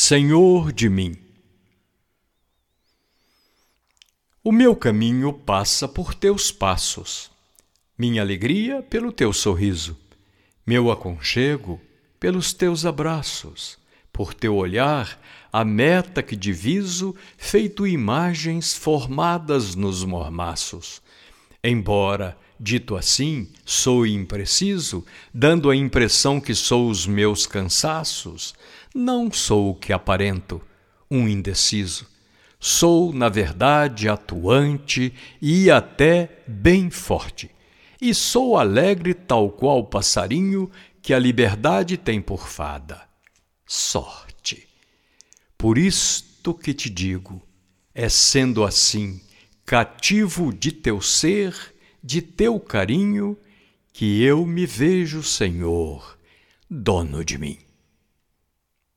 Senhor de mim. O meu caminho passa por teus passos, minha alegria pelo teu sorriso, meu aconchego pelos teus abraços, por teu olhar, a meta que diviso, feito imagens formadas nos mormaços. Embora, dito assim, sou impreciso, dando a impressão que sou os meus cansaços, não sou o que aparento, um indeciso. Sou, na verdade, atuante e até bem forte. E sou alegre tal qual passarinho que a liberdade tem por fada. Sorte. Por isto que te digo, é sendo assim, cativo de teu ser, de teu carinho, que eu me vejo, Senhor, dono de mim.